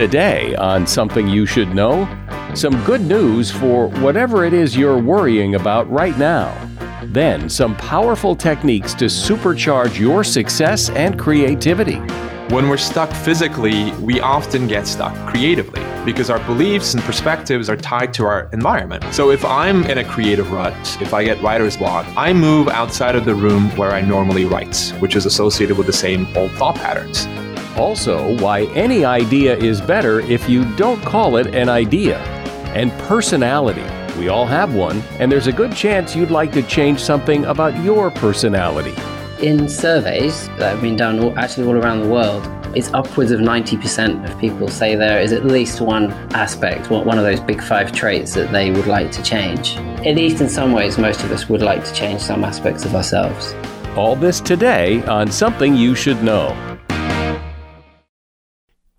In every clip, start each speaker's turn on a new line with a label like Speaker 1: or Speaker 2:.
Speaker 1: Today on Something You Should Know, some good news for whatever it is you're worrying about right now. Then, some powerful techniques to supercharge your success and creativity.
Speaker 2: When we're stuck physically, we often get stuck creatively because our beliefs and perspectives are tied to our environment. So if I'm in a creative rut, if I get writer's block, I move outside of the room where I normally write, which is associated with the same old thought patterns.
Speaker 1: Also, why any idea is better if you don't call it an idea. And personality. We all have one, and there's a good chance you'd like to change something about your personality.
Speaker 3: In surveys that have been done all, actually all around the world, it's upwards of 90% of people say there is at least one aspect, one of those big five traits that they would like to change. At least in some ways, most of us would like to change some aspects of ourselves.
Speaker 1: All this today on Something You Should Know.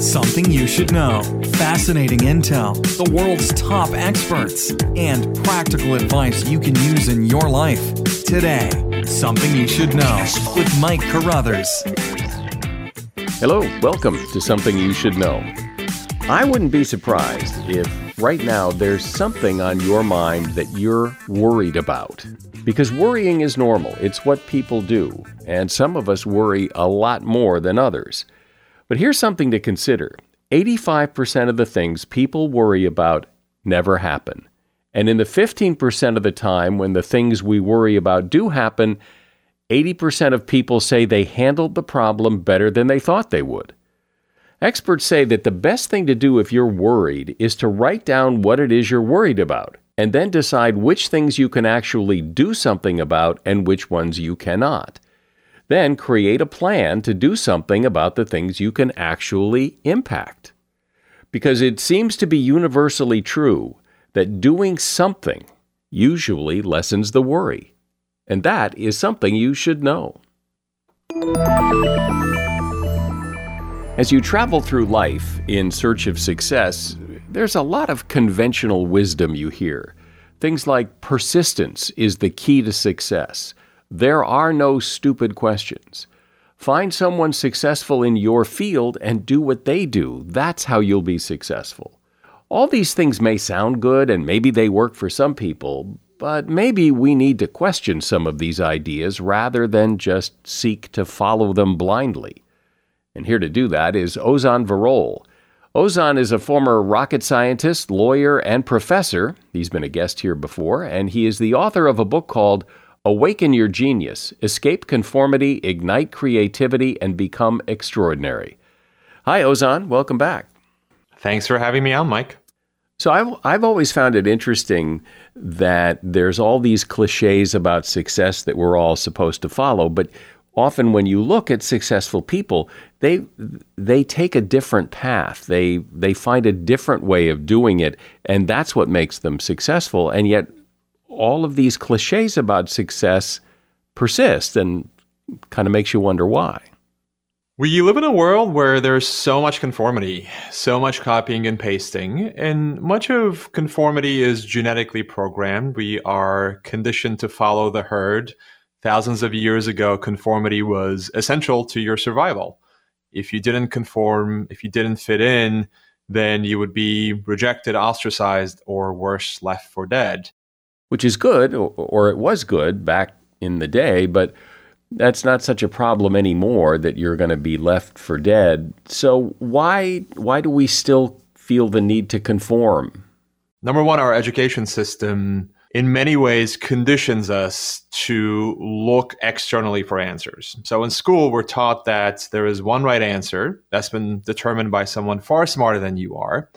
Speaker 4: Something you should know. Fascinating intel, the world's top experts, and practical advice you can use in your life. Today, Something You Should Know with Mike Carruthers.
Speaker 1: Hello, welcome to Something You Should Know. I wouldn't be surprised if right now there's something on your mind that you're worried about. Because worrying is normal, it's what people do, and some of us worry a lot more than others. But here's something to consider 85% of the things people worry about never happen. And in the 15% of the time when the things we worry about do happen, 80% of people say they handled the problem better than they thought they would. Experts say that the best thing to do if you're worried is to write down what it is you're worried about and then decide which things you can actually do something about and which ones you cannot. Then create a plan to do something about the things you can actually impact. Because it seems to be universally true that doing something usually lessens the worry. And that is something you should know. As you travel through life in search of success, there's a lot of conventional wisdom you hear. Things like persistence is the key to success. There are no stupid questions. Find someone successful in your field and do what they do. That's how you'll be successful. All these things may sound good and maybe they work for some people, but maybe we need to question some of these ideas rather than just seek to follow them blindly. And here to do that is Ozan Varol. Ozan is a former rocket scientist, lawyer, and professor. He's been a guest here before, and he is the author of a book called Awaken Your Genius Escape Conformity, Ignite Creativity, and Become Extraordinary. Hi, Ozan. Welcome back.
Speaker 2: Thanks for having me on, Mike.
Speaker 1: So I've, I've always found it interesting that there's all these cliches about success that we're all supposed to follow, but often when you look at successful people, they they take a different path. They they find a different way of doing it, and that's what makes them successful. And yet, all of these cliches about success persist, and kind of makes you wonder why.
Speaker 2: We live in a world where there's so much conformity, so much copying and pasting, and much of conformity is genetically programmed. We are conditioned to follow the herd thousands of years ago, conformity was essential to your survival. If you didn't conform, if you didn't fit in, then you would be rejected, ostracized, or worse, left for dead.
Speaker 1: Which is good, or it was good back in the day, but that's not such a problem anymore that you're going to be left for dead. So why why do we still feel the need to conform?
Speaker 2: Number one, our education system in many ways conditions us to look externally for answers. So in school, we're taught that there is one right answer that's been determined by someone far smarter than you are.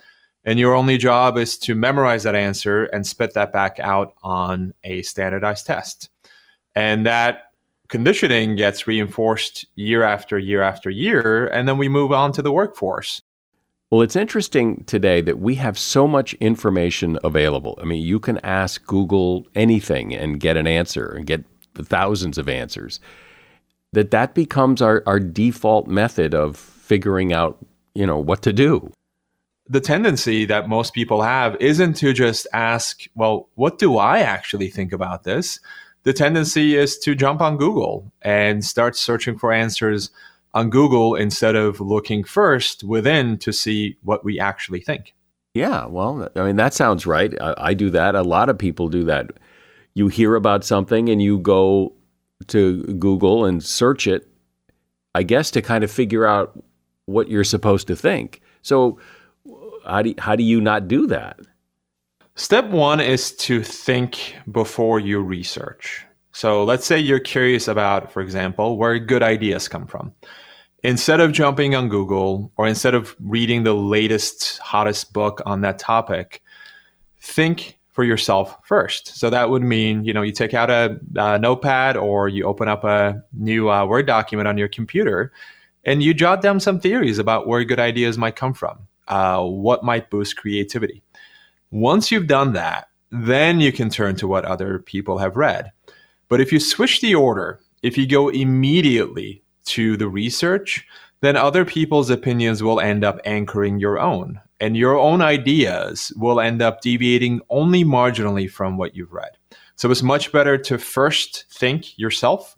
Speaker 2: And your only job is to memorize that answer and spit that back out on a standardized test. And that conditioning gets reinforced year after year after year. And then we move on to the workforce.
Speaker 1: Well, it's interesting today that we have so much information available. I mean, you can ask Google anything and get an answer and get thousands of answers. That that becomes our, our default method of figuring out, you know, what to do.
Speaker 2: The tendency that most people have isn't to just ask, well, what do I actually think about this? The tendency is to jump on Google and start searching for answers on Google instead of looking first within to see what we actually think.
Speaker 1: Yeah, well, I mean, that sounds right. I, I, do that. A lot of people do that. You hear about something and you go to Google and search it, I guess, to kind of figure out what you're supposed to think. So, how do, how do you not do that?
Speaker 2: Step one is to think before you research. So, let's say you're curious about, for example, where good ideas come from instead of jumping on Google or instead of reading the latest, hottest book on that topic, think for yourself first. So that would mean, you know, you take out a, a notepad or you open up a new uh, Word document on your computer and you jot down some theories about where good ideas might come from, uh, what might boost creativity. Once you've done that, then you can turn to what other people have read. But if you switch the order, if you go immediately to the research, then other people's opinions will end up anchoring your own. And your own ideas will end up deviating only marginally from what you've read. So it's much better to first think yourself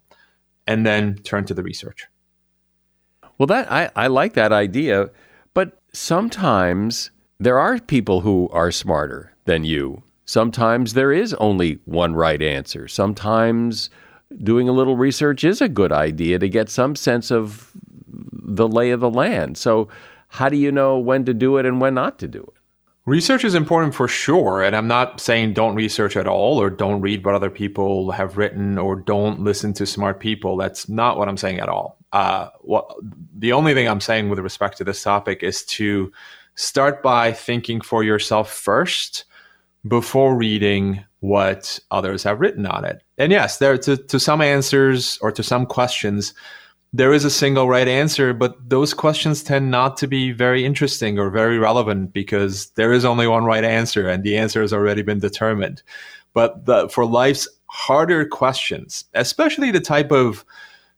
Speaker 2: and then turn to the research.
Speaker 1: Well, that I, I like that idea, sometimes there are people who are smarter than you. Sometimes there is only one right answer. Sometimes doing a little research is a good idea to get some sense of the lay of the land. So, how do you know when to do it and when not to do it?
Speaker 2: Research is important for sure. And I'm not saying don't research at all or don't read what other people have written or don't listen to smart people. That's not what I'm saying at all. Uh, what, the only thing I'm saying with respect to this topic is to start by thinking for yourself first before reading what others have written on it. And yes, there to, to some answers or to some questions, there is a single right answer, but those questions tend not to be very interesting or very relevant because there is only one right answer and the answer has already been determined. But the, for life's harder questions, especially the type of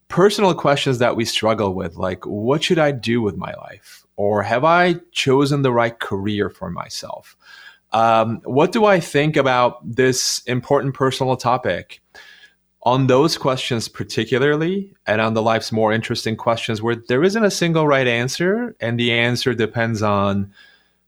Speaker 2: personal questions that we struggle with, like what should I do with my life? Or have I chosen the right career for myself? Um, what do I think about this important personal topic? On those questions, particularly, and on the life's more interesting questions where there isn't a single right answer, and the answer depends on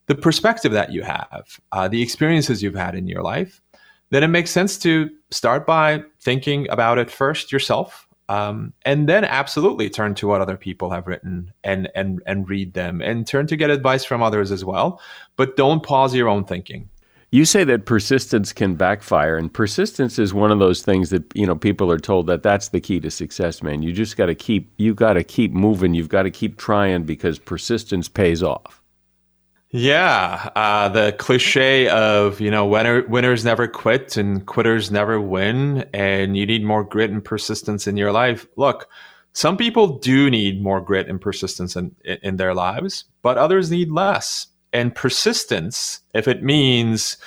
Speaker 2: the perspective that you have, uh, the experiences you've had in your life, then it makes sense to start by thinking about it first yourself um, and then absolutely turn to what other people have written and and and read them and turn to get advice from others as well but don't pause your own thinking
Speaker 1: You say that persistence can backfire, and persistence is one of those things that you know people are told that that's the key to success, man. You just got to keep you got to keep moving. You've got to keep trying because persistence pays off.
Speaker 2: Yeah, uh, the cliche of you know winner, winners never quit and quitters never win, and you need more grit and persistence in your life. Look, some people do need more grit and persistence in, in their lives, but others need less. And persistence, if it means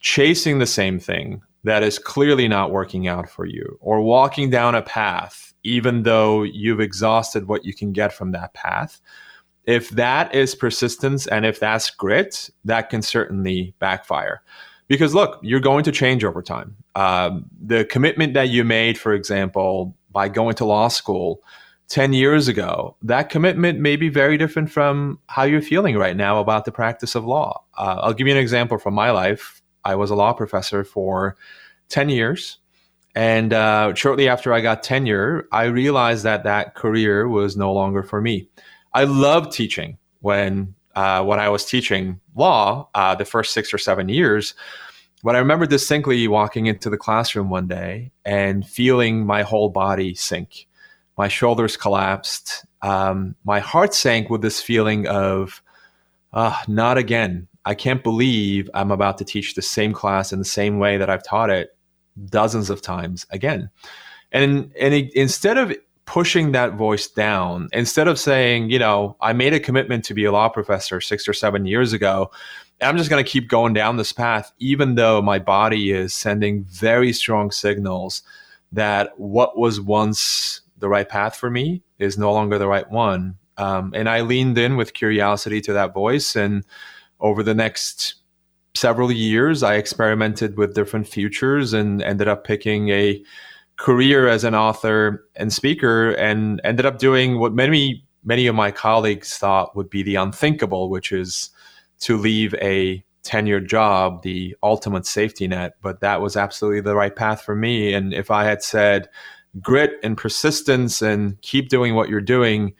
Speaker 2: chasing the same thing that is clearly not working out for you, or walking down a path, even though you've exhausted what you can get from that path, if that is persistence and if that's grit, that can certainly backfire. Because look, you're going to change over time. Um, the commitment that you made, for example, by going to law school 10 years ago, that commitment may be very different from how you're feeling right now about the practice of law. Uh, I'll give you an example from my life. I was a law professor for 10 years. And uh, shortly after I got tenure, I realized that that career was no longer for me. I love teaching when uh, when I was teaching law uh, the first six or seven years. But I remember distinctly walking into the classroom one day and feeling my whole body sink my shoulders collapsed. Um, my heart sank with this feeling of, uh, not again. I can't believe I'm about to teach the same class in the same way that I've taught it dozens of times again. And, and it, instead of pushing that voice down, instead of saying, you know, I made a commitment to be a law professor six or seven years ago, I'm just going to keep going down this path, even though my body is sending very strong signals that what was once the right path for me is no longer the right one. Um, and I leaned in with curiosity to that voice. And over the next several years, I experimented with different futures and ended up picking a career as an author and speaker and ended up doing what many many of my colleagues thought would be the unthinkable which is to leave a tenured job the ultimate safety net but that was absolutely the right path for me and if i had said grit and persistence and keep doing what you're doing,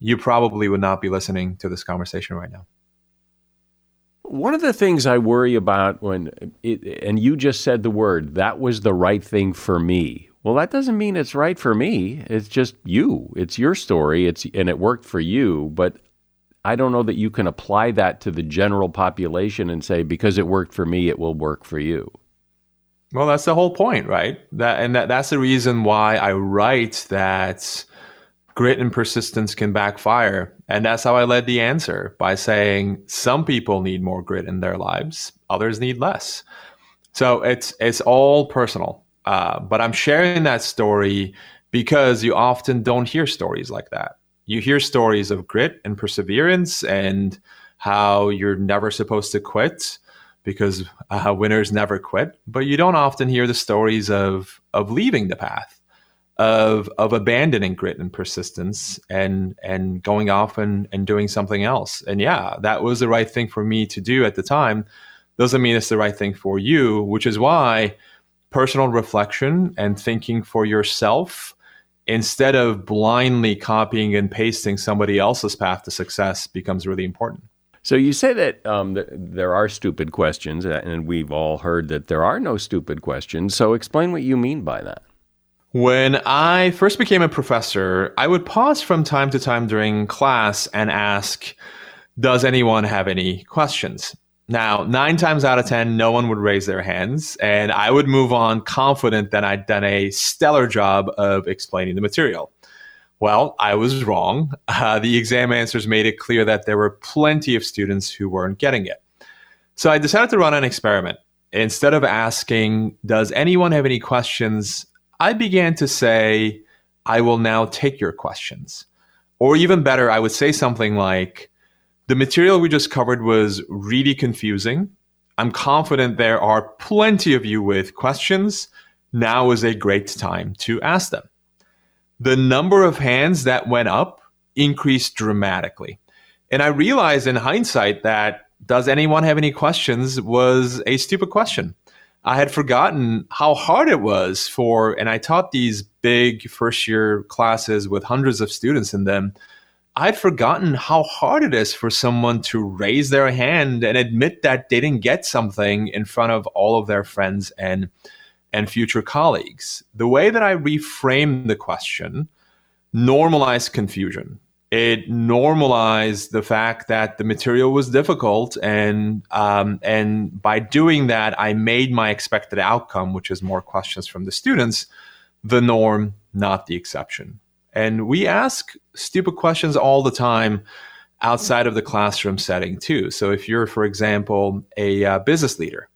Speaker 2: you probably would not be listening to this conversation right now.
Speaker 1: One of the things I worry about when, it, and you just said the word, that was the right thing for me. Well, that doesn't mean it's right for me. It's just you. It's your story. It's and it worked for you, but I don't know that you can apply that to the general population and say because it worked for me, it will work for you.
Speaker 2: Well, that's the whole point, right? That and that, that's the reason why I write that grit and persistence can backfire. And that's how I led the answer by saying some people need more grit in their lives, others need less. So it's it's all personal. Uh, but I'm sharing that story because you often don't hear stories like that. You hear stories of grit and perseverance and how you're never supposed to quit because uh, winners never quit. But you don't often hear the stories of of leaving the path, of of abandoning grit and persistence, and and going off and and doing something else. And yeah, that was the right thing for me to do at the time. Doesn't mean it's the right thing for you, which is why personal reflection and thinking for yourself instead of blindly copying and pasting somebody else's path to success becomes really important.
Speaker 1: So you say that um, th- there are stupid questions, uh, and we've all heard that there are no stupid questions. So explain what you mean by that.
Speaker 2: When I first became a professor, I would pause from time to time during class and ask, Does anyone have any questions? Now, nine times out of 10, no one would raise their hands, and I would move on confident that I'd done a stellar job of explaining the material. Well, I was wrong. Uh, the exam answers made it clear that there were plenty of students who weren't getting it. So I decided to run an experiment. Instead of asking, Does anyone have any questions? I began to say, I will now take your questions. Or even better, I would say something like, The material we just covered was really confusing. I'm confident there are plenty of you with questions. Now is a great time to ask them the number of hands that went up increased dramatically. And I realized in hindsight that does anyone have any questions was a stupid question. I had forgotten how hard it was for, and I taught these big first year classes with hundreds of students in them. I'd forgotten how hard it is for someone to raise their hand and admit that they didn't get something in front of all of their friends and and future colleagues. The way that I reframed the question normalized confusion. It normalized the fact that the material was difficult, and um, and by doing that, I made my expected outcome, which is more questions from the students, the norm, not the exception. And we ask stupid questions all the time outside of the classroom setting, too. So if you're, for example, a uh, business leader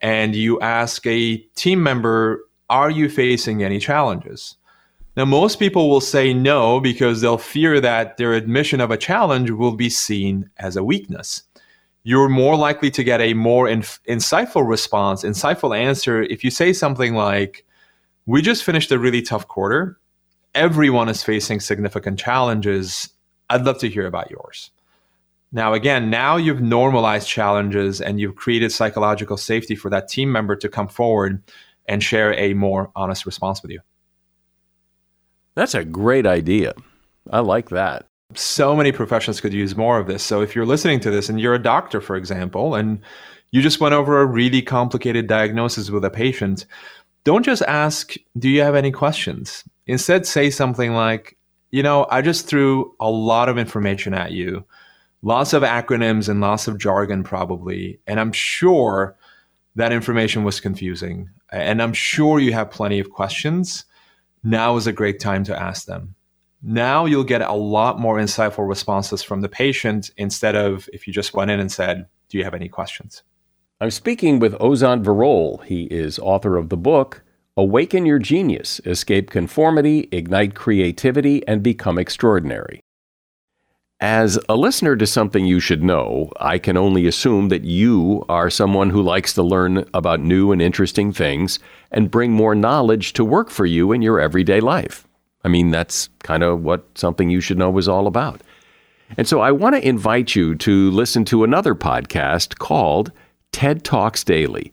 Speaker 2: and you ask a team member, Are you facing any challenges? Now, most people will say no because they'll fear that their admission of a challenge will be seen as a weakness. You're more likely to get a more inf- insightful response, insightful answer if you say something like, We just finished a really tough quarter everyone is facing significant challenges. I'd love to hear about yours. Now, again, now you've normalized challenges and you've created psychological safety for that team member to come forward and share a more honest response with you.
Speaker 1: That's a great idea. I like that.
Speaker 2: So many professions could use more of this. So, if you're listening to this and you're a doctor, for example, and you just went over a really complicated diagnosis with a patient, don't just ask, Do you have any questions? Instead, say something like, You know, I just threw a lot of information at you, lots of acronyms and lots of jargon, probably. And I'm sure that information was confusing. And I'm sure you have plenty of questions. Now is a great time to ask them. Now you'll get a lot more insightful responses from the patient instead of if you just went in and said, Do you have any questions?
Speaker 1: I'm speaking with Ozan Varol. He is author of the book Awaken Your Genius, Escape Conformity, Ignite Creativity, and Become Extraordinary. As a listener to something you should know, I can only assume that you are someone who likes to learn about new and interesting things and bring more knowledge to work for you in your everyday life. I mean, that's kind of what something you should know is all about. And so I want to invite you to listen to another podcast called TED Talks Daily.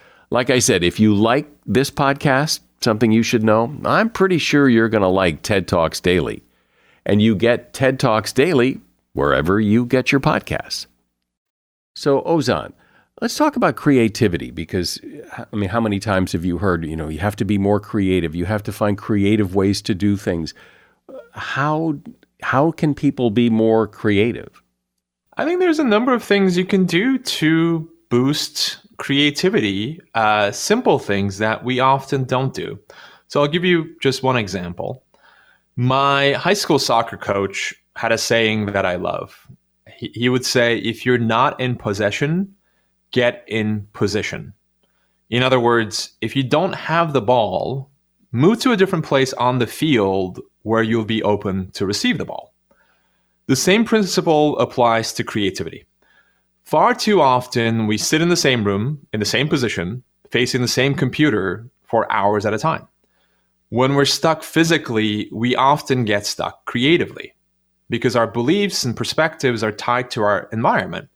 Speaker 1: Like I said, if you like this podcast, something you should know, I'm pretty sure you're going to like TED Talks Daily. And you get TED Talks Daily wherever you get your podcasts. So, Ozan, let's talk about creativity because, I mean, how many times have you heard, you know, you have to be more creative, you have to find creative ways to do things. How, how can people be more creative?
Speaker 2: I think there's a number of things you can do to boost creativity, uh, simple things that we often don't do. So I'll give you just one example. My high school soccer coach had a saying that I love. He, he would say, if you're not in possession, get in position. In other words, if you don't have the ball, move to a different place on the field where you'll be open to receive the ball. The same principle applies to creativity. Far too often, we sit in the same room, in the same position, facing the same computer for hours at a time. When we're stuck physically, we often get stuck creatively because our beliefs and perspectives are tied to our environment.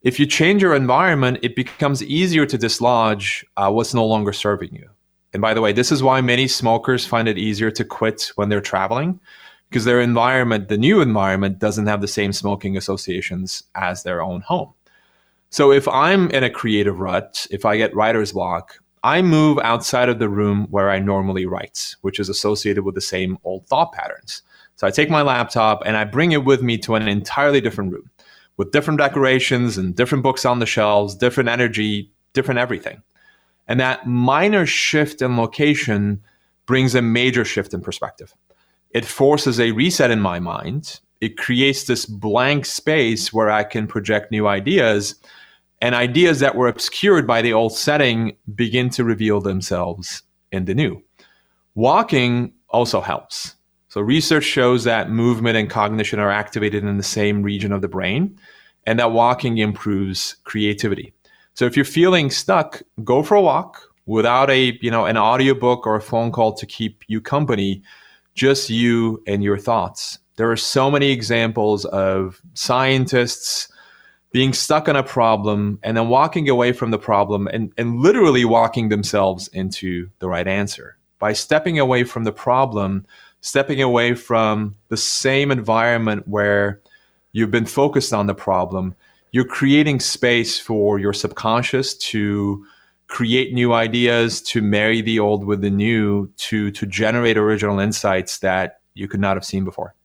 Speaker 2: If you change your environment, it becomes easier to dislodge uh, what's no longer serving you. And by the way, this is why many smokers find it easier to quit when they're traveling because their environment, the new environment, doesn't have the same smoking associations as their own home. So if I'm in a creative rut, if I get writer's block, I move outside of the room where I normally write, which is associated with the same old thought patterns. So I take my laptop and I bring it with me to an entirely different room with different decorations and different books on the shelves, different energy, different everything. And that minor shift in location brings a major shift in perspective. It forces a reset in my mind. It creates this blank space where I can project new ideas, and ideas that were obscured by the old setting begin to reveal themselves in the new. Walking also helps. So research shows that movement and cognition are activated in the same region of the brain and that walking improves creativity. So if you're feeling stuck, go for a walk without a, you know, an audiobook or a phone call to keep you company, just you and your thoughts. There are so many examples of scientists being stuck on a problem and then walking away from the problem and, and literally walking themselves into the right answer. By stepping away from the problem, stepping away from the same environment where you've been focused on the problem, you're creating space for your subconscious to create new ideas, to marry the old with the new, to to generate original insights that you could not have seen before.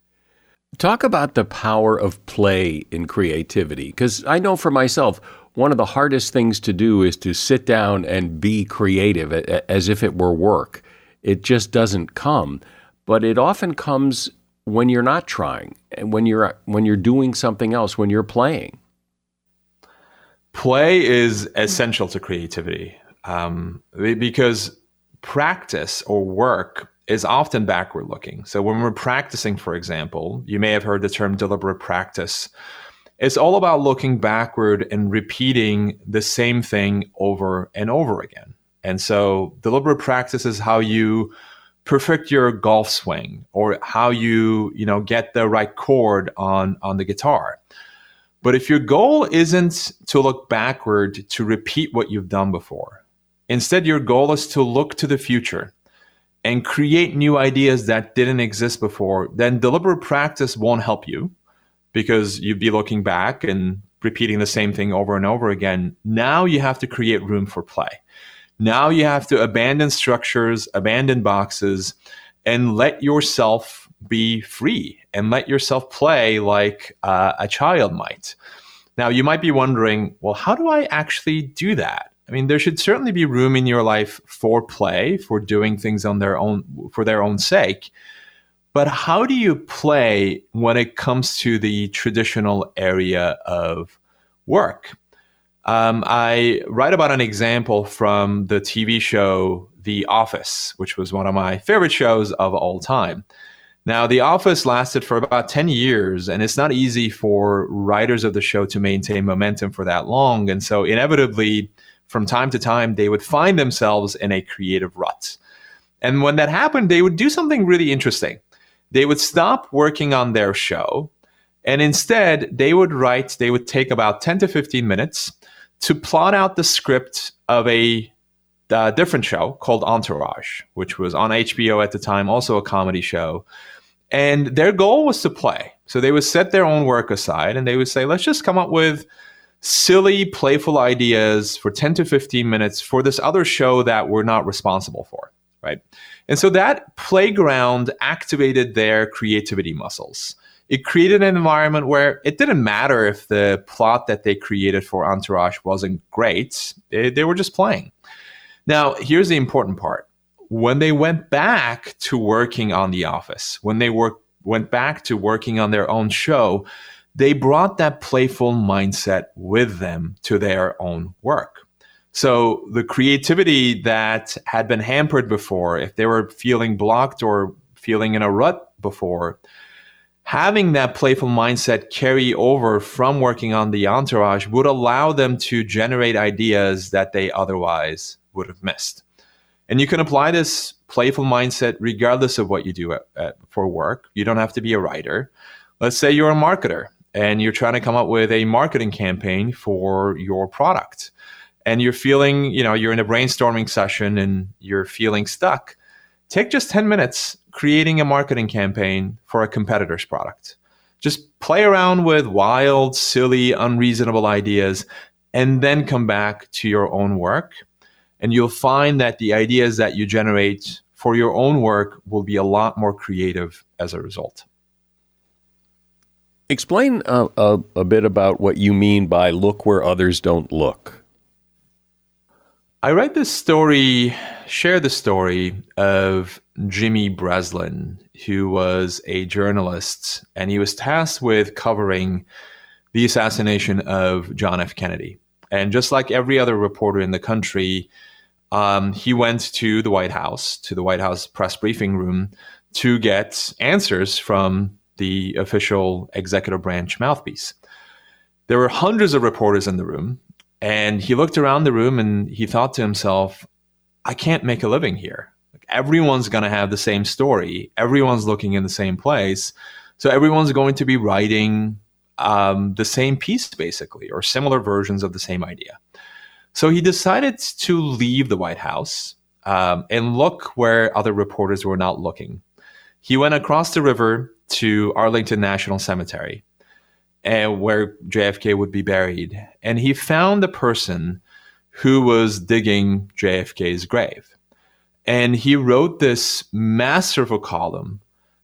Speaker 1: Talk about the power of play in creativity because I know for myself one of the hardest things to do is to sit down and be creative as if it were work. It just doesn't come, but it often comes when you're not trying and when you're when you're doing something else, when you're playing.
Speaker 2: Play is essential to creativity um, because practice or work is often backward looking. So when we're practicing, for example, you may have heard the term deliberate practice. It's all about looking backward and repeating the same thing over and over again. And so deliberate practice is how you perfect your golf swing or how you, you know, get the right chord on on the guitar. But if your goal isn't to look backward to repeat what you've done before, instead your goal is to look to the future and create new ideas that didn't exist before, then deliberate practice won't help you because you'd be looking back and repeating the same thing over and over again. Now you have to create room for play. Now you have to abandon structures, abandon boxes, and let yourself be free and let yourself play like uh, a child might. Now, you might be wondering, well, how do I actually do that? I mean, there should certainly be room in your life for play, for doing things on their own for their own sake. But how do you play when it comes to the traditional area of work? Um, I write about an example from the TV show The Office, which was one of my favorite shows of all time. Now, The Office lasted for about 10 years, and it's not easy for writers of the show to maintain momentum for that long. And so, inevitably, from time to time, they would find themselves in a creative rut. And when that happened, they would do something really interesting. They would stop working on their show, and instead, they would write, they would take about 10 to 15 minutes to plot out the script of a uh, different show called Entourage, which was on HBO at the time, also a comedy show. And their goal was to play. So they would set their own work aside and they would say, let's just come up with silly, playful ideas for 10 to 15 minutes for this other show that we're not responsible for. Right. And so that playground activated their creativity muscles it created an environment where it didn't matter if the plot that they created for Entourage wasn't great. They, they were just playing. Now, here's the important part. When they went back to working on The Office, when they work, went back to working on their own show, they brought that playful mindset with them to their own work. So the creativity that had been hampered before, if they were feeling blocked or feeling in a rut before, having that playful mindset carry over from working on the entourage would allow them to generate ideas that they otherwise would have missed. And you can apply this playful mindset regardless of what you do at, at, for work. You don't have to be a writer. Let's say you're a marketer and you're trying to come up with a marketing campaign for your product. And you're feeling, you know, you're in a brainstorming session and you're feeling stuck. Take just 10 minutes creating a marketing campaign for a competitor's product. Just play around with wild, silly, unreasonable ideas and then come back to your own work. And you'll find that the ideas that you generate for your own work will be a lot more creative as a result.
Speaker 1: Explain a, a, a bit about what you mean by look where others don't look.
Speaker 2: I read this story, share the story of Jimmy Breslin, who was a journalist, and he was tasked with covering the assassination of John F. Kennedy. And just like every other reporter in the country, um, he went to the White House, to the White House press briefing room, to get answers from the official executive branch mouthpiece. There were hundreds of reporters in the room, and he looked around the room and he thought to himself, I can't make a living here. Like, everyone's going to have the same story, everyone's looking in the same place. So everyone's going to be writing um, the same piece, basically, or similar versions of the same idea. So he decided to leave the White House um, and look where other reporters were not looking. He went across the river to Arlington National Cemetery, and where JFK would be buried, and he found the person who was digging JFK's grave. And he wrote this masterful column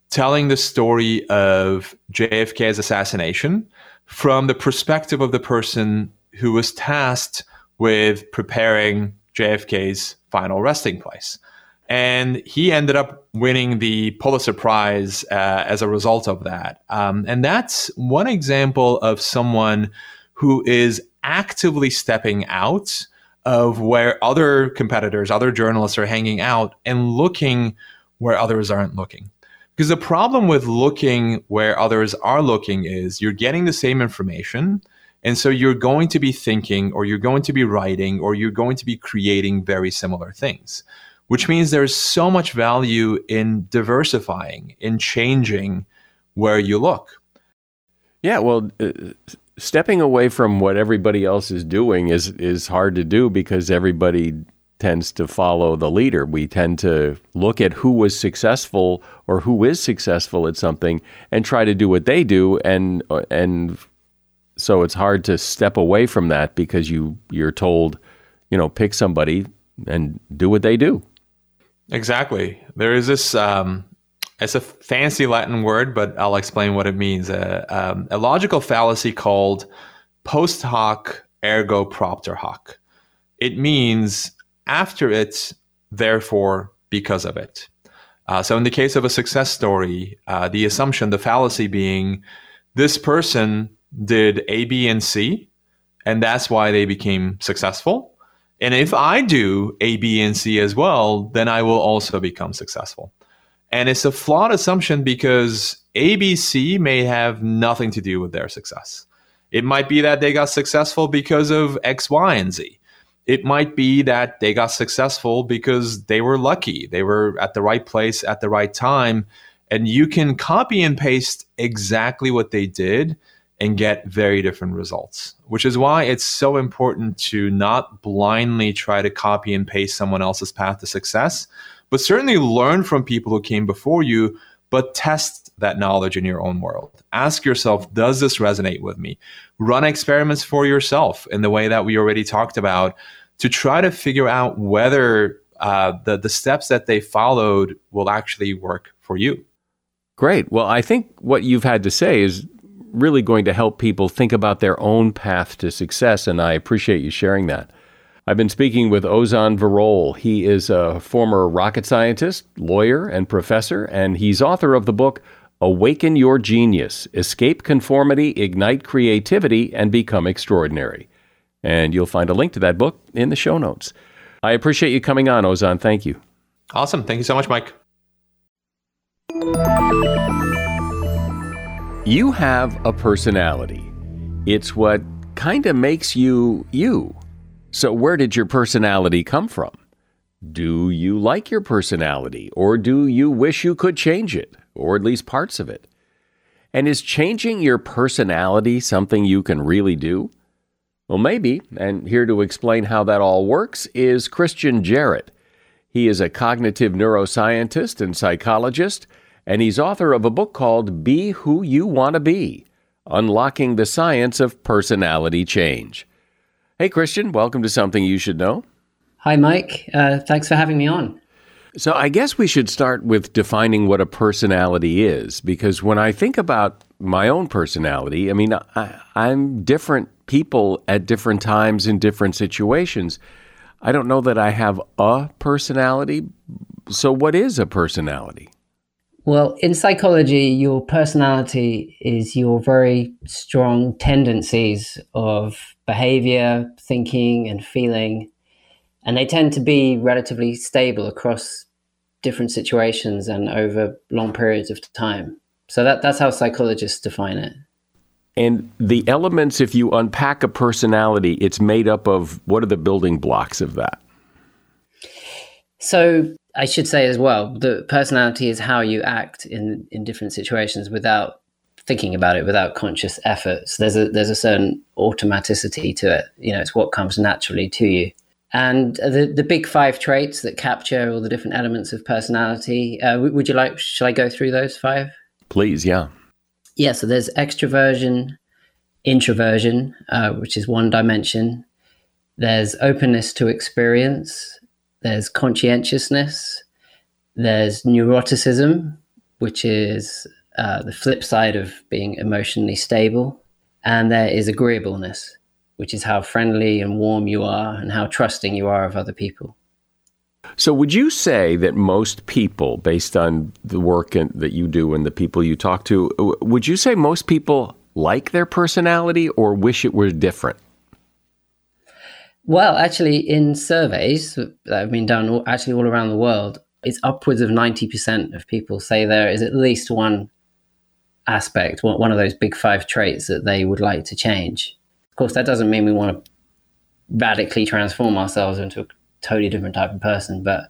Speaker 2: telling the story of JFK's assassination from the perspective of the person who was tasked with preparing JFK's final resting place. And he ended up winning the Pulitzer Prize uh, as a result of that. Um, and that's one example of someone who is actively stepping out of where other competitors, other journalists are hanging out and looking where others aren't looking. Because the problem with looking where others are looking is you're getting the same information. And so you're going to be thinking, or you're going to be writing, or you're going to be creating very similar things, which means there's so much value in diversifying, in changing where you look.
Speaker 1: Yeah, well, uh, stepping away from what everybody else is doing is is hard to do because everybody tends to follow the leader. We tend to look at who was successful or who is successful at something and try to do what they do and and so it's hard to step away from that because you you're told, you know, pick somebody and do what they do.
Speaker 2: Exactly. There is this um it's a fancy Latin word, but I'll explain what it means. Uh, um, a logical fallacy called post hoc ergo propter hoc. It means after it, therefore, because of it. Uh, so, in the case of a success story, uh, the assumption, the fallacy being this person did A, B, and C, and that's why they became successful. And if I do A, B, and C as well, then I will also become successful. And it's a flawed assumption because A, B, C may have nothing to do with their success. It might be that they got successful because of X, Y, and Z it might be that they got successful because they were lucky. They were at the right place at the right time. And you can copy and paste exactly what they did and get very different results, which is why it's so important to not blindly try to copy and paste someone else's path to success, but certainly learn from people who came before you, but test that knowledge in your own world. Ask yourself, does this resonate with me? Run experiments for yourself in the way that we already talked about to try to figure out whether uh, the, the steps that they followed will actually work for you.
Speaker 1: Great. Well, I think what you've had to say is really going to help people think about their own path to success, and I appreciate you sharing that. I've been speaking with Ozan Varol. He is a former rocket scientist, lawyer, and professor, and he's author of the book Awaken Your Genius Escape Conformity, Ignite Creativity, and Become Extraordinary. And you'll find a link to that book in the show notes. I appreciate you coming on, Ozan. Thank you.
Speaker 2: Awesome. Thank you so much, Mike.
Speaker 1: You have a personality. It's what kind of makes you you. So, where did your personality come from? Do you like your personality, or do you wish you could change it, or at least parts of it? And is changing your personality something you can really do? Well, maybe, and here to explain how that all works is Christian Jarrett. He is a cognitive neuroscientist and psychologist, and he's author of a book called Be Who You Want to Be Unlocking the Science of Personality Change. Hey, Christian, welcome to Something You Should Know.
Speaker 3: Hi, Mike. Uh, thanks for having me on.
Speaker 1: So, I guess we should start with defining what a personality is, because when I think about my own personality, I mean, I, I'm different people at different times in different situations. I don't know that I have a personality. So, what is a personality?
Speaker 3: Well, in psychology, your personality is your very strong tendencies of behavior, thinking, and feeling. And they tend to be relatively stable across different situations and over long periods of time. So that, that's how psychologists define it.
Speaker 1: And the elements, if you unpack a personality, it's made up of what are the building blocks of that?
Speaker 3: So I should say as well, the personality is how you act in, in different situations without thinking about it, without conscious effort. So there's a there's a certain automaticity to it. You know, it's what comes naturally to you. And the the big five traits that capture all the different elements of personality. Uh, would you like? Shall I go through those five?
Speaker 1: Please, yeah.
Speaker 3: Yeah. So there's extroversion, introversion, uh, which is one dimension. There's openness to experience. There's conscientiousness. There's neuroticism, which is uh, the flip side of being emotionally stable. And there is agreeableness, which is how friendly and warm you are and how trusting you are of other people.
Speaker 1: So, would you say that most people, based on the work in, that you do and the people you talk to, would you say most people like their personality or wish it were different?
Speaker 3: Well, actually, in surveys that have been done all, actually all around the world, it's upwards of 90% of people say there is at least one aspect, one of those big five traits that they would like to change. Of course, that doesn't mean we want to radically transform ourselves into a totally different type of person, but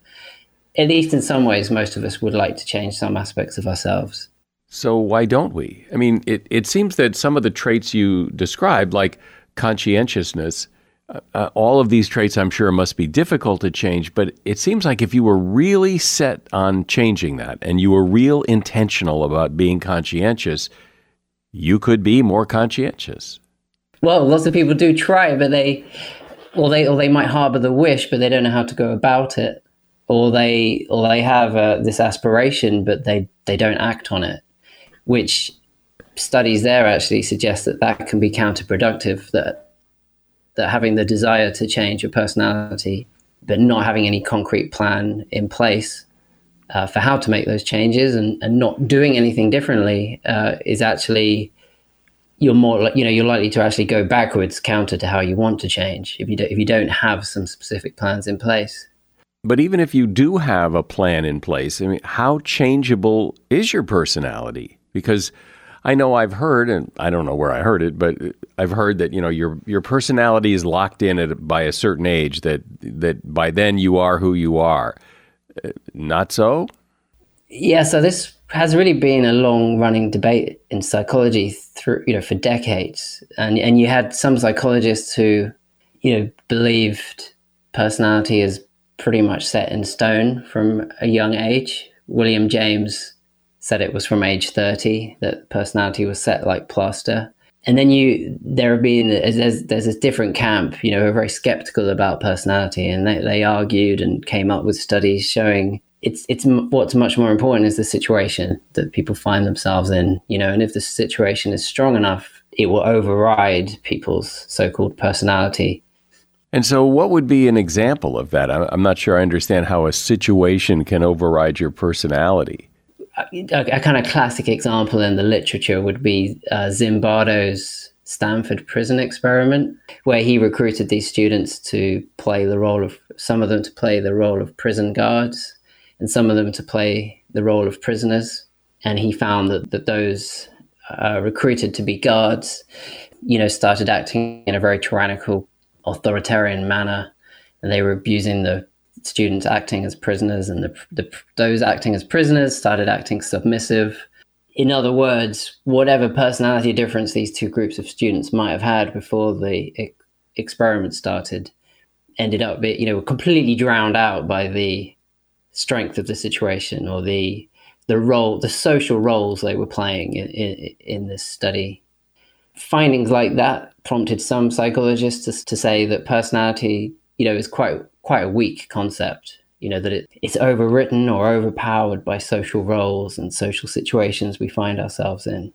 Speaker 3: at least in some ways, most of us would like to change some aspects of ourselves.
Speaker 1: So why don't we? I mean, it, it seems that some of the traits you described, like conscientiousness, uh, uh, all of these traits I'm sure must be difficult to change, but it seems like if you were really set on changing that and you were real intentional about being conscientious, you could be more conscientious.
Speaker 3: Well, lots of people do try, but they, or they, or they might harbor the wish, but they don't know how to go about it, or they, or they have uh, this aspiration, but they they don't act on it, which studies there actually suggest that that can be counterproductive. That that having the desire to change your personality, but not having any concrete plan in place uh, for how to make those changes and, and not doing anything differently uh, is actually you're more you know you're likely to actually go backwards counter to how you want to change if you don't if you don't have some specific plans in place.
Speaker 1: But even if you do have a plan in place i mean how changeable is your personality? Because i know i've heard and i don't know where i heard it but i've heard that you know your your personality is locked in at by a certain age that that by then you are who you are. Uh, not so?
Speaker 3: Yeah so this has really been a long running debate in psychology through you know for decades. And and you had some psychologists who you know believed personality is pretty much set in stone from a young age. William james said it was from age 30 that personality was set like plaster. And then you there have been there's there's a different camp you know who are very skeptical about personality and they, they argued and came up with studies showing it's it's what's much more important is the situation that people find themselves in you know and if the situation is strong enough it will override people's so-called personality.
Speaker 1: And so what would be an example of that? I'm not sure i understand how a situation can override your personality
Speaker 3: a, a kind of classic example in the literature would be uh, zimbardo's stanford prison experiment where he recruited these students to play the role of some of them to play the role of prison guards and some of them to play the role of prisoners. And he found that, that those uh, recruited to be guards, you know, started acting in a very tyrannical, authoritarian manner, and they were abusing the students acting as prisoners, and the, the, those acting as prisoners started acting submissive. In other words, whatever personality difference these two groups of students might have had before the experiment started, ended up, being, you know, completely drowned out by the strength of the situation or the the role, the social roles they were playing in, in, in this study. Findings like that prompted some psychologists to, to say that personality, you know, is quite quite a weak concept. You know that it, it's overwritten or overpowered by social roles and social situations we find ourselves in.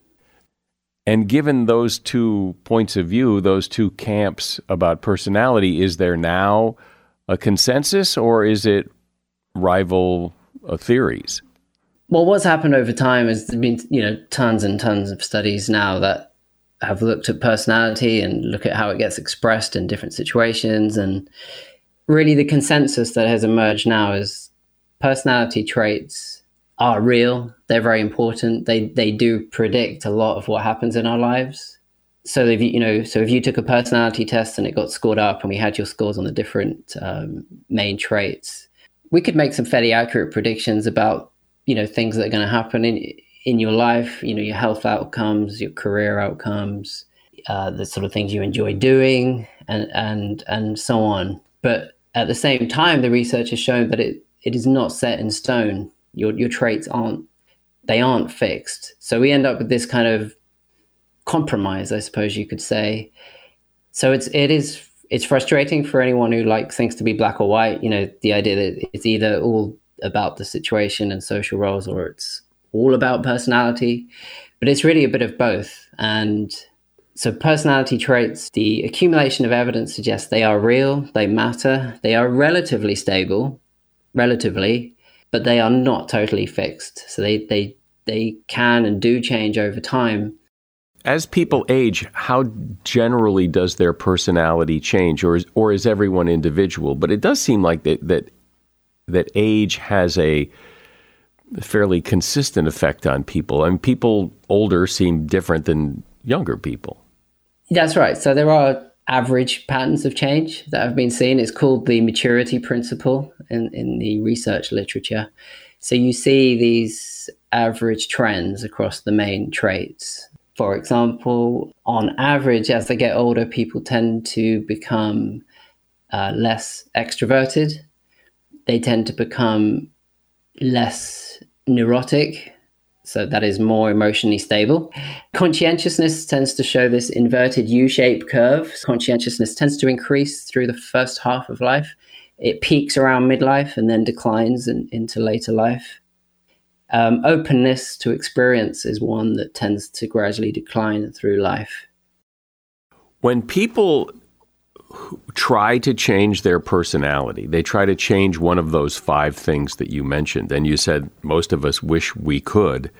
Speaker 1: And given those two points of view, those two camps about personality, is there now a consensus or is it rival uh, theories?
Speaker 3: Well, what's happened over time is there's been you know tons and tons of studies now that have looked at personality and look at how it gets expressed in different situations, and really the consensus that has emerged now is personality traits are real. They're very important. They they do predict a lot of what happens in our lives. So if you you know, so if you took a personality test and it got scored up, and we had your scores on the different um, main traits, we could make some fairly accurate predictions about you know things that are going to happen in in your life. You know, your health outcomes, your career outcomes, uh, the sort of things you enjoy doing, and and and so on. But at the same time, the research has shown that it it is not set in stone. Your your traits aren't they aren't fixed. So we end up with this kind of compromise, I suppose you could say. So it's it is it's frustrating for anyone who likes things to be black or white. You know, the idea that it's either all about the situation and social roles or it's all about personality. But it's really a bit of both. And so, personality traits, the accumulation of evidence suggests they are real, they matter, they are relatively stable, relatively, but they are not totally fixed. So, they, they, they can and do change over time.
Speaker 1: As people age, how generally does their personality change, or is, or is everyone individual? But it does seem like that that that age has a fairly consistent effect on people. I mean, people older seem different than younger people.
Speaker 3: That's right. So there are average patterns of change that have been seen. It's called the maturity principle in, in the research literature. So you see these average trends across the main traits. For example, on average, as they get older, people tend to become uh, less extroverted. They tend to become less neurotic so that is more emotionally stable. Conscientiousness tends to show this inverted U shaped curve. Conscientiousness tends to increase through the first half of life. It peaks around midlife and then declines in, into later life. Um, openness to experience is one that tends to gradually decline through life.
Speaker 1: When people try to change their personality. They try to change one of those five things that you mentioned. And you said most of us wish we could.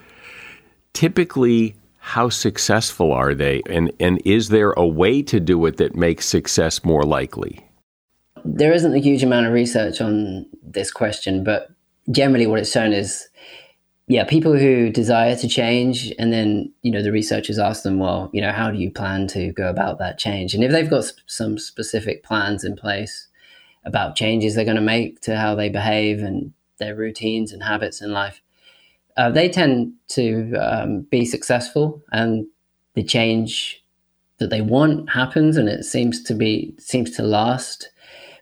Speaker 1: Typically, how successful are they? And, and is there a way to do it that makes success more likely?
Speaker 3: There isn't a huge amount of research on this question, but generally, what it's shown is yeah, people who desire to change, and then you know the researchers ask them, well, you know, how do you plan to go about that change? And if they've got some specific plans in place about changes they're going to make to how they behave and their routines and habits in life, uh, they tend to um, be successful, and the change that they want happens, and it seems to be seems to last.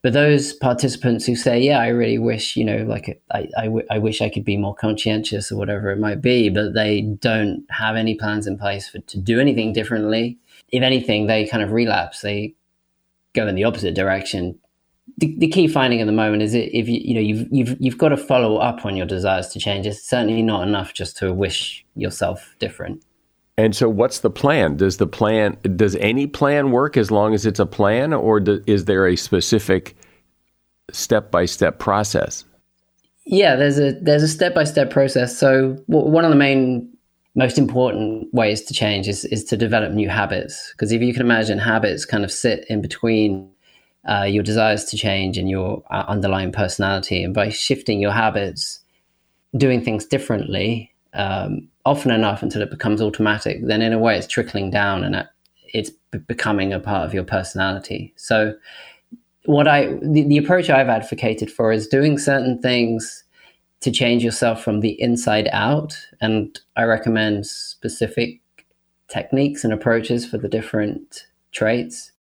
Speaker 3: But those participants who say, "Yeah, I really wish, you know, like I, I, w- I wish I could be more conscientious or whatever it might be," but they don't have any plans in place for to do anything differently. If anything, they kind of relapse. They go in the opposite direction. The, the key finding at the moment is if you you know you've you've you've got to follow up on your desires to change. It's certainly not enough just to wish yourself different.
Speaker 1: And so, what's the plan? Does the plan does any plan work as long as it's a plan, or do, is there a specific step by step process?
Speaker 3: Yeah, there's a there's a step by step process. So w- one of the main most important ways to change is is to develop new habits. Because if you can imagine, habits kind of sit in between uh, your desires to change and your uh, underlying personality, and by shifting your habits, doing things differently, um, often enough until it becomes automatic, then in a way it's trickling down and it's becoming a part of your personality. So, what I the, the approach I've advocated for is doing certain things to change yourself from the inside out, and I recommend specific techniques and approaches for the different traits.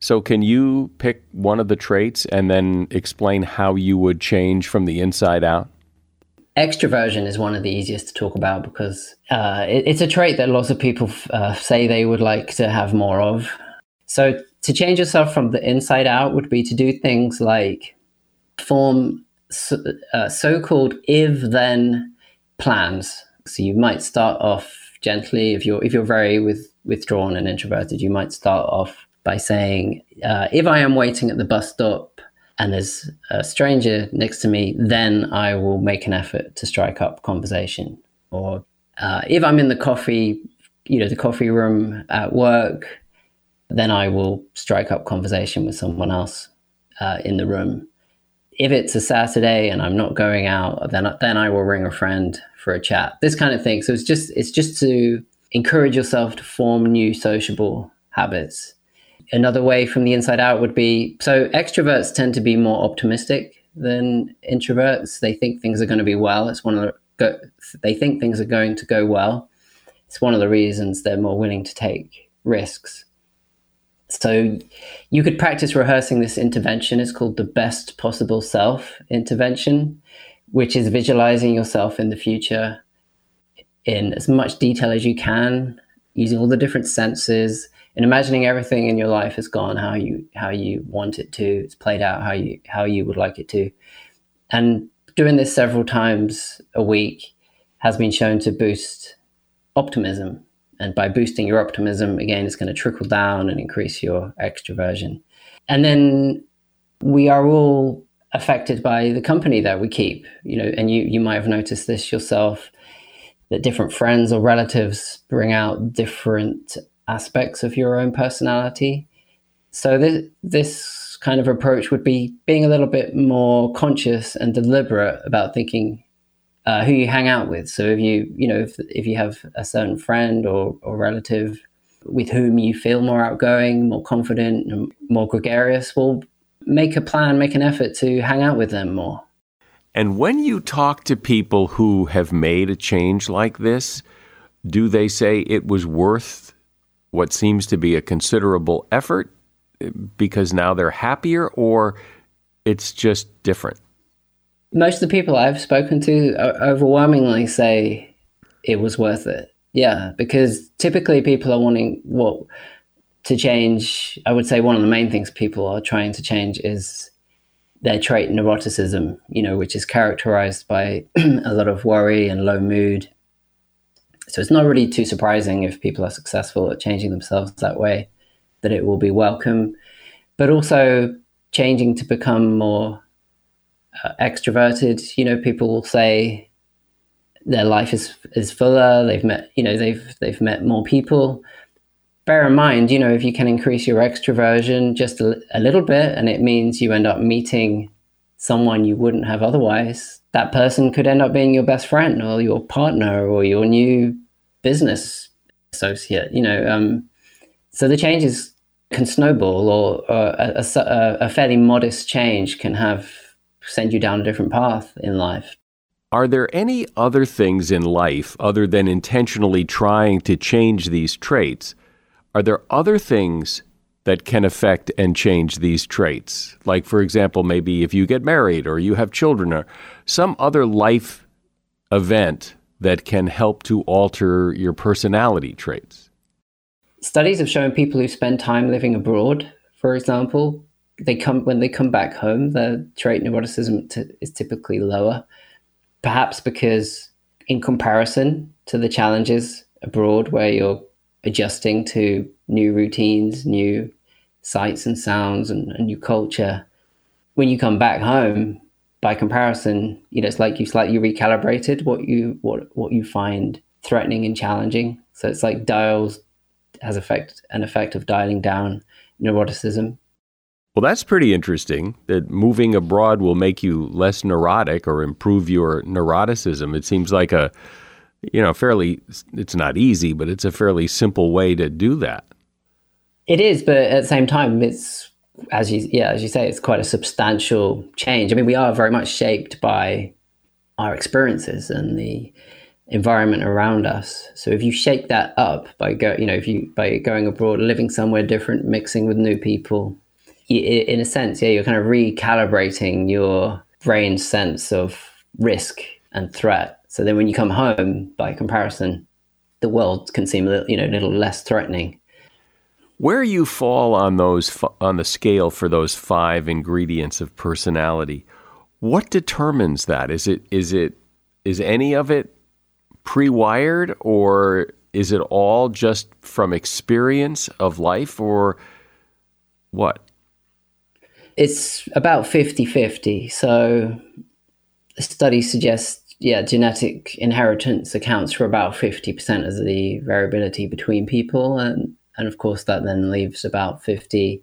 Speaker 1: So, can you pick one of the traits and then explain how you would change from the inside out?
Speaker 3: Extroversion is one of the easiest to talk about because uh, it, it's a trait that lots of people uh, say they would like to have more of. So, to change yourself from the inside out would be to do things like form so, uh, so-called if-then plans. So you might start off gently if you're if you're very with, withdrawn and introverted. You might start off by saying, uh, "If I am waiting at the bus stop and there's a stranger next to me, then I will make an effort to strike up conversation. Or uh, if I'm in the coffee, you know, the coffee room at work, then I will strike up conversation with someone else uh, in the room. if it's a Saturday and I'm not going out, then then I will ring a friend for a chat. This kind of thing. So it's just it's just to encourage yourself to form new sociable habits. Another way from the inside out would be so extroverts tend to be more optimistic than introverts. They think things are going to be well. It's one of the go, they think things are going to go well. It's one of the reasons they're more willing to take risks. So you could practice rehearsing this intervention. It's called the best possible self intervention, which is visualizing yourself in the future in as much detail as you can, using all the different senses and imagining everything in your life has gone how you how you want it to. It's played out how you how you would like it to. And doing this several times a week has been shown to boost optimism and by boosting your optimism, again, it's going to trickle down and increase your extroversion. And then we are all affected by the company that we keep, you know, and you, you might have noticed this yourself that different friends or relatives bring out different aspects of your own personality. So this, this kind of approach would be being a little bit more conscious and deliberate about thinking uh, who you hang out with. So if you, you know, if, if you have a certain friend or, or relative with whom you feel more outgoing, more confident, and more gregarious, well, make a plan, make an effort to hang out with them more.
Speaker 1: And when you talk to people who have made a change like this, do they say it was worth what seems to be a considerable effort eh, because now they're happier, or it's just different?
Speaker 3: most of the people I've spoken to overwhelmingly say it was worth it. Yeah, because typically people are wanting what to change. I would say one of the main things people are trying to change is their trait neuroticism, you know, which is characterized by a lot of worry and low mood. So it's not really too surprising if people are successful at changing themselves that way, that it will be welcome. But also changing to become more uh, extroverted. You know, people will say their life is is fuller. They've met, you know, they've they've met more people. Bear in mind, you know, if you can increase your extroversion just a, a little bit, and it means you end up meeting someone you wouldn't have otherwise, that person could end up being your best friend or your partner or your new business associate. You know, um, so the changes can snowball, or, or a, a, a fairly modest change can have send you down a different path in life.
Speaker 1: Are there any other things in life other than intentionally trying to change these traits? Are there other things that can affect and change these traits? Like, for example, maybe if you get married or you have children or some other life event that can help to alter your personality traits?
Speaker 3: Studies have shown people who spend time living abroad, for example, they come when they come back home, the trait neuroticism t- is typically lower, perhaps because in comparison to the challenges abroad, where you're adjusting to new routines, new sights and sounds, and a new culture, when you come back home, by comparison, you know, it's like you slightly recalibrated what you what what you find threatening and challenging. So it's like dials has effect an effect of dialing down neuroticism
Speaker 1: well, that's pretty interesting that moving abroad will make you less neurotic or improve your neuroticism. It seems like a, you know, fairly, it's not easy, but it's a fairly simple way to do that.
Speaker 3: It is, but at the same time, it's, as you, yeah, as you say, it's quite a substantial change. I mean, we are very much shaped by our experiences and the environment around us. So if you shake that up by go, you know, if you by going abroad, living somewhere different, mixing with new people, in a sense, yeah, you're kind of recalibrating your brain's sense of risk and threat. So then when you come home, by comparison, the world can seem a little, you know, a little less threatening.
Speaker 1: Where you fall on those on the scale for those five ingredients of personality, what determines that? Is it is it is any of it pre-wired or is it all just from experience of life or what?
Speaker 3: it's about 50 50. So the study suggests, yeah, genetic inheritance accounts for about 50% of the variability between people. And, and of course, that then leaves about 50%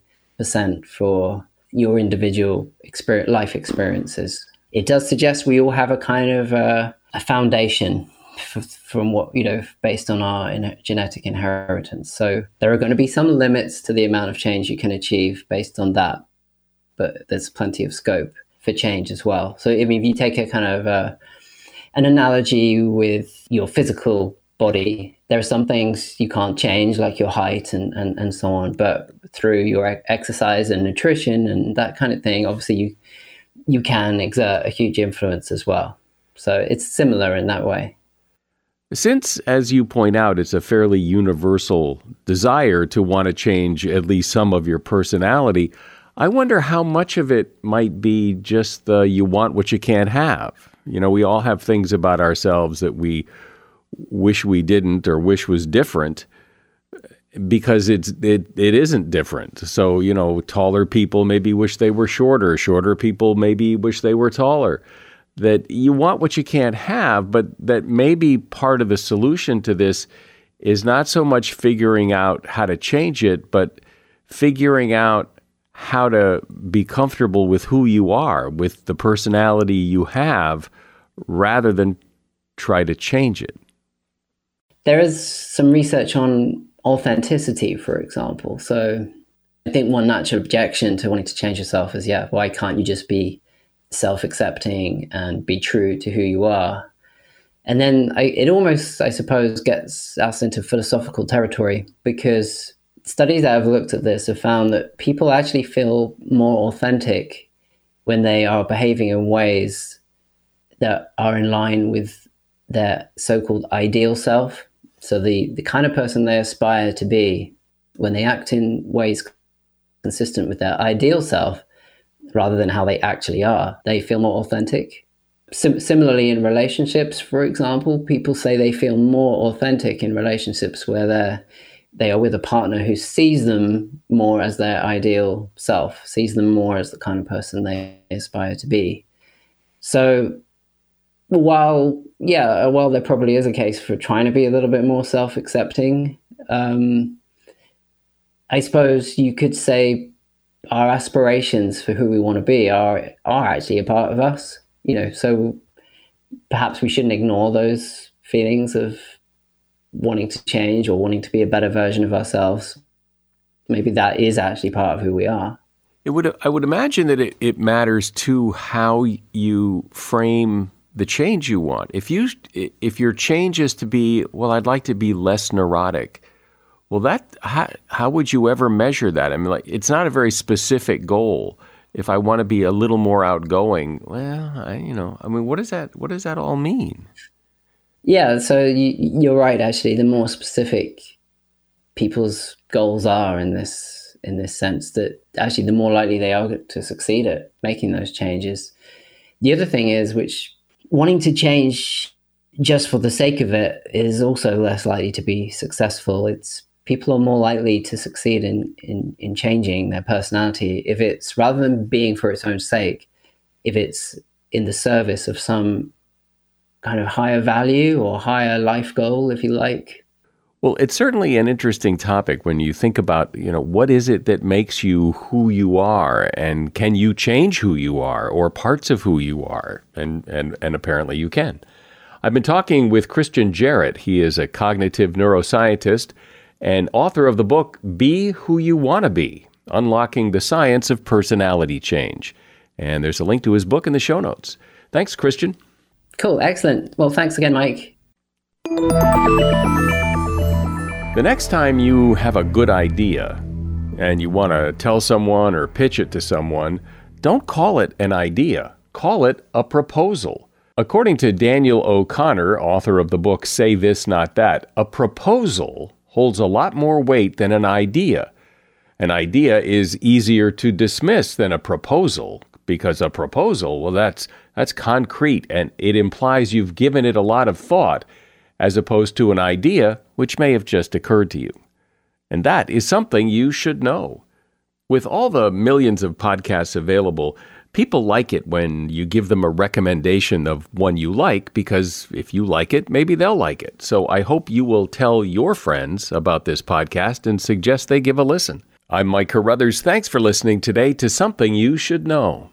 Speaker 3: for your individual experience, life experiences. It does suggest we all have a kind of uh, a foundation from what you know based on our genetic inheritance. So there are going to be some limits to the amount of change you can achieve based on that, but there's plenty of scope for change as well. So I mean, if you take a kind of uh, an analogy with your physical body, there are some things you can't change, like your height and, and, and so on. But through your exercise and nutrition and that kind of thing, obviously you you can exert a huge influence as well. So it's similar in that way.
Speaker 1: Since, as you point out, it's a fairly universal desire to want to change at least some of your personality, I wonder how much of it might be just the you want what you can't have. You know, we all have things about ourselves that we wish we didn't or wish was different because it's it, it isn't different. So, you know, taller people maybe wish they were shorter, shorter people maybe wish they were taller. That you want what you can't have, but that maybe part of the solution to this is not so much figuring out how to change it, but figuring out how to be comfortable with who you are, with the personality you have, rather than try to change it.
Speaker 3: There is some research on authenticity, for example. So I think one natural objection to wanting to change yourself is, yeah, why can't you just be self accepting and be true to who you are? And then I, it almost, I suppose, gets us into philosophical territory because studies that have looked at this have found that people actually feel more authentic when they are behaving in ways that are in line with their so-called ideal self. So the the kind of person they aspire to be when they act in ways consistent with their ideal self rather than how they actually are, they feel more authentic. Sim- similarly, in relationships, for example, people say they feel more authentic in relationships where they're they are with a partner who sees them more as their ideal self, sees them more as the kind of person they aspire to be. So while yeah, while there probably is a case for trying to be a little bit more self-accepting, um, I suppose you could say our aspirations for who we want to be are are actually a part of us. You know, so perhaps we shouldn't ignore those feelings of wanting to change or wanting to be a better version of ourselves. Maybe that is actually part of who we are.
Speaker 1: It would I would imagine that it, it matters too how you frame the change you want. If you if your change is to be, well, I'd like to be less neurotic. Well, that how, how would you ever measure that? I mean, like it's not a very specific goal. If I want to be a little more outgoing, well, I, you know, I mean, what does that what does that all mean?
Speaker 3: Yeah, so you, you're right. Actually, the more specific people's goals are in this in this sense, that actually the more likely they are to succeed at making those changes. The other thing is, which wanting to change just for the sake of it is also less likely to be successful. It's people are more likely to succeed in, in, in changing their personality if it's rather than being for its own sake, if it's in the service of some kind of higher value or higher life goal, if you like.
Speaker 1: Well, it's certainly an interesting topic when you think about, you know, what is it that makes you who you are and can you change who you are or parts of who you are? And and and apparently you can. I've been talking with Christian Jarrett. He is a cognitive neuroscientist and author of the book Be Who You Want to Be: Unlocking the Science of Personality Change. And there's a link to his book in the show notes. Thanks, Christian.
Speaker 3: Cool, excellent. Well, thanks again, Mike.
Speaker 1: The next time you have a good idea and you want to tell someone or pitch it to someone, don't call it an idea, call it a proposal. According to Daniel O'Connor, author of the book Say This, Not That, a proposal holds a lot more weight than an idea. An idea is easier to dismiss than a proposal because a proposal, well, that's, that's concrete and it implies you've given it a lot of thought as opposed to an idea which may have just occurred to you. And that is something you should know. With all the millions of podcasts available, people like it when you give them a recommendation of one you like because if you like it, maybe they'll like it. So I hope you will tell your friends about this podcast and suggest they give a listen. I'm Mike Carruthers. Thanks for listening today to Something You Should Know.